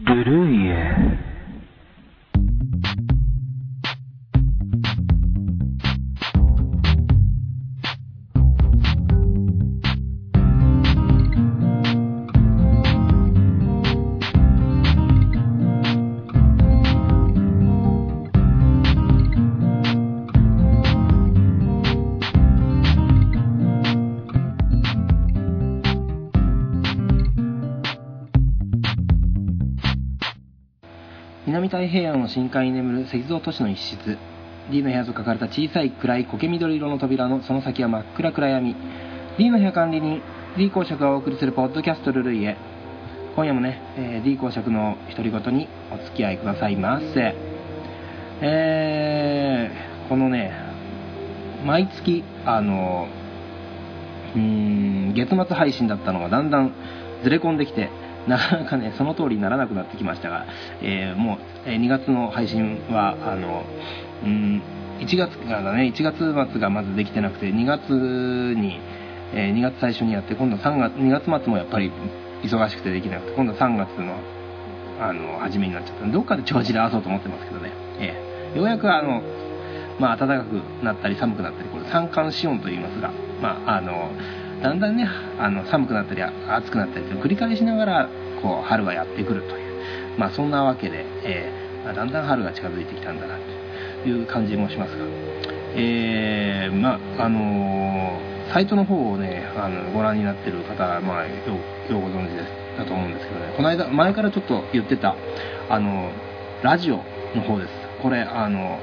ブ南太平洋の深海に眠る石像都市の一室。D の部屋と書かれた小さい暗い苔緑色の扉のその先は真っ暗暗闇。D の部屋管理人 D 公爵がお送りするポッドキャストルルイへ。今夜もね、えー D 公爵の独り言にお付き合いくださいませ。えー、このね毎月あのうん月末配信だったのがだんだんずれ込んできて なかなかねその通りにならなくなってきましたが、えーもう、え2月の配信はあのうん1月からね1月末がまずできてなくて2月に、えー2月最初にやって今度3月2月末もやっぱり忙しくてできなくて今度3月のあの初めになっちゃった。どっかで帳尻合わそうと思ってますけどね、ええようやくあのまあ、暖かくなったり寒くなったりこれ三寒四温と言いますが、まあ、あのだんだんねあの寒くなったり暑くなったりと繰り返しながらこう春はやってくるという、まあ、そんなわけで、えーだんだん春が近づいてきたんだなという感じもしますが、えーまああのーサイトの方をねあのご覧になってる方は、まあ、よようご存知ですだと思うんですけどねこの間前からちょっと言ってたあのラジオの方です。これあの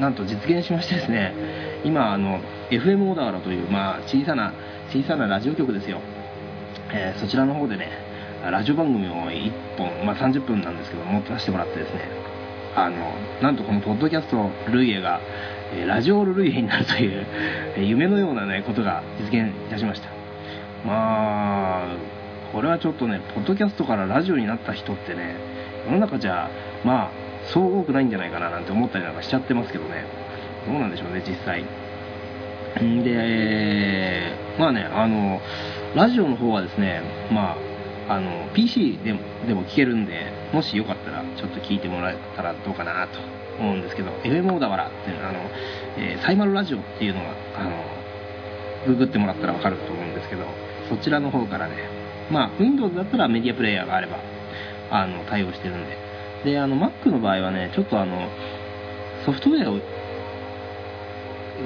なんと実現しましてですね今あの FM 小田原という、まあ、小さな小さなラジオ局ですよ、えーそちらの方でねラジオ番組を1本、まあ、30分なんですけど持たせてもらってですねあのなんとこのポッドキャストルイエが、えラジオルイエになるという、え夢のようなねことが実現いたしました。まあこれはちょっとねポッドキャストからラジオになった人ってね世の中じゃまあそう多くないんじゃないかななんて思ったりなんかしちゃってますけどね。どうなんでしょうね実際。んでまあねあのラジオの方はですねまああの PC でもでも聞けるんでもしよかったらちょっと聞いてもらえたらどうかなと思うんですけど FM 小田原っていうのあの、えーサイマルラジオっていうのがあのググってもらったら分かると思うんですけどそちらの方からねまあ Windows だったらメディアプレイヤーがあればあの対応してるんでであの Mac の場合はねちょっとあのソフトウェアを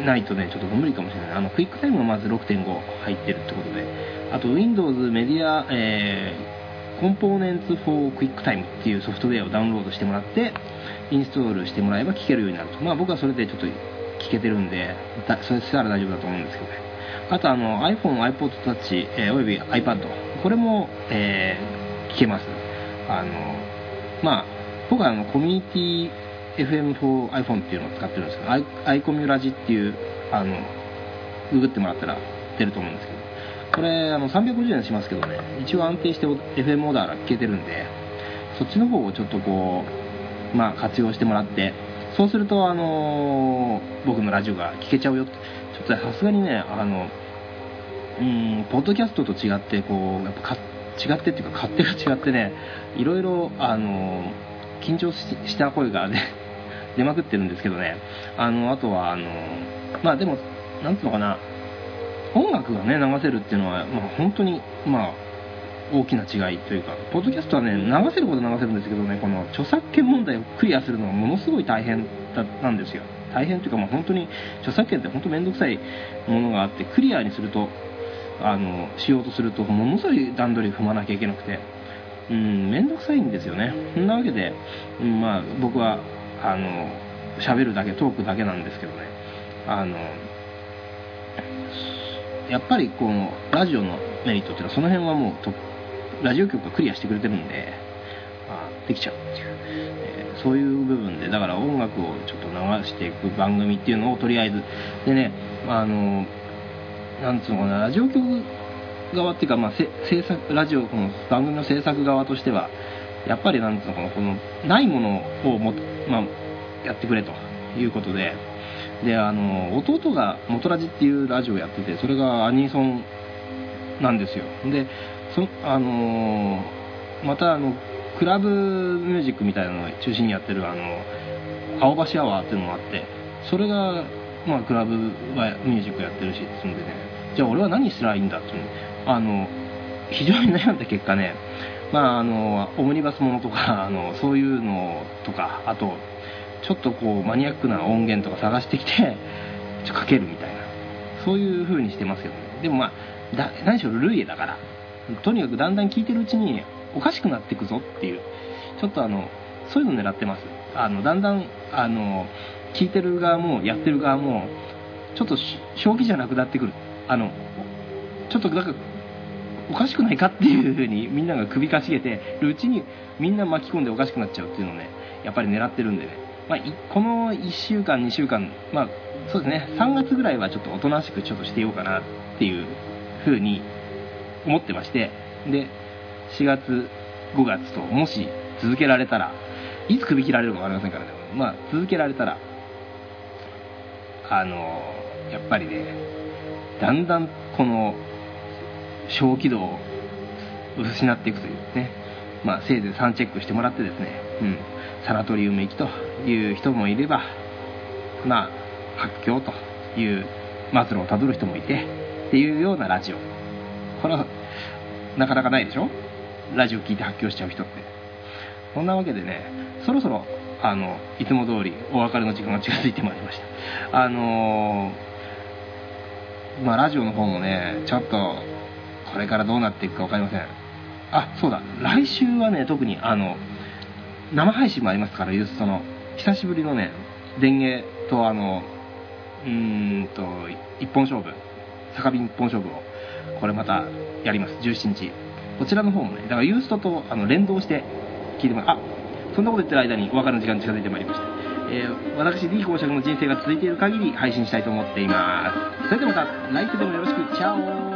ないとねちょっと無理かもしれない。あのクイックタイムがまず6.5入ってるってことで。あと Windows メディア、えー、コンポーネンツ for QuickTime っていうソフトウェアをダウンロードしてもらってインストールしてもらえば聞けるようになると。まあ僕はそれでちょっと聞けてるんでだそれしたら大丈夫だと思うんですけどね。あとあの iPhone、iPod Touch、えーおよび iPad これも、えー聞けます。あのまあ僕はあのコミュニティ FM for iPhone っていうのを使ってるんですけどアイアイコミュラジっていうあのググってもらったら出ると思うんですけどこれあの350円しますけどね一応安定して FM オーダーが聞けてるんでそっちの方をちょっとこうまあ活用してもらってそうするとあの僕のラジオが聞けちゃうよってちょっとさすがにねあのうんポッドキャストと違ってこうやっぱか違ってっていうか勝手が違ってねいろいろあの緊張しした声がね 出まくってるんですけどね。あのあとはあのまあでもなんつうのかな。音楽がね流せるっていうのは、まあ、本当にまあ大きな違いというか。ポッドキャストはね流せること流せるんですけどねこの著作権問題をクリアするのがものすごい大変だなんですよ。大変というか、まあ、本当に著作権って本当面倒くさいものがあってクリアにするとあのしようとするとものすごい段取り踏まなきゃいけなくて。うん面倒くさいんですよね。そんなわけで、うんまあ僕はあの喋るだけトークだけなんですけどね。あのやっぱりこのラジオのメリットっていうのはその辺はもうとラジオ局がクリアしてくれてるんであできちゃうっていう、えーそういう部分でだから音楽をちょっと流していく番組っていうのをとりあえず。でねあのなんつうのかなラジオ局側っていうか、まあ、制作ラジオこの番組の制作側としてはやっぱりなんつうのかなこのないものをも、まあ、やってくれということで。であの弟が「元ラジ」っていうラジオをやっててそれがアニソンなんですよ。でそあのまたあのクラブミュージックみたいなのを中心にやってるあの青橋アワーっていうのもあってそれが、まあ、クラブはミュージックやってるしつんでね。じゃあ俺は何すらいいんだっていう。あの非常に悩んだ結果ねまああのオムニバスものとか あのそういうのとかあとちょっとこうマニアックな音源とか探してきてちょかけるみたいなそういう風にしてますけどね。でもまあ何しろルイエだからとにかくだんだん聴いてるうちにおかしくなっていくぞっていうちょっとあのそういうの狙ってます。あのだんだんあの聞いてる側もやってる側もちょっと正気じゃなくなってくる。あのちょっとなんかおかしくないかっていう風にみんなが首かしげてるうちにみんな巻き込んでおかしくなっちゃうっていうのをねやっぱり狙ってるんでね、まあ、この1週間2週間まあそうですね。3月ぐらいはちょっとおとなしくちょっとしてようかなっていう風に思ってまして。で4月5月ともし続けられたらいつ首切られるか分かりませんからね。まあ続けられたらあのやっぱりねだんだんこの小気道を失っていくというね。まあせいぜい3チェックしてもらってですね。うん。サナトリウム行きという人もいればまあ発狂という末路をたどる人もいてっていうようなラジオ。これはなかなかないでしょ？ラジオ聞いて発狂しちゃう人って。そんなわけでねそろそろあのいつも通りお別れの時間が近づいてまいりました。あのー、まあラジオの方もねちょっとこれからどうなっていくか分かりません。あそうだ。来週はね特にあの生配信もありますからユーストの。久しぶりのね電源とあのうーんと一本勝負。酒瓶一本勝負をこれまたやります。17日。こちらの方もねだからユーストとあの連動して聞いてもらあそんなこと言ってる間にお別れの時間に近づいてまいりました、えー、私 D 公爵の人生が続いている限り配信したいと思っています。それではまた来世でもよろしく。チャオ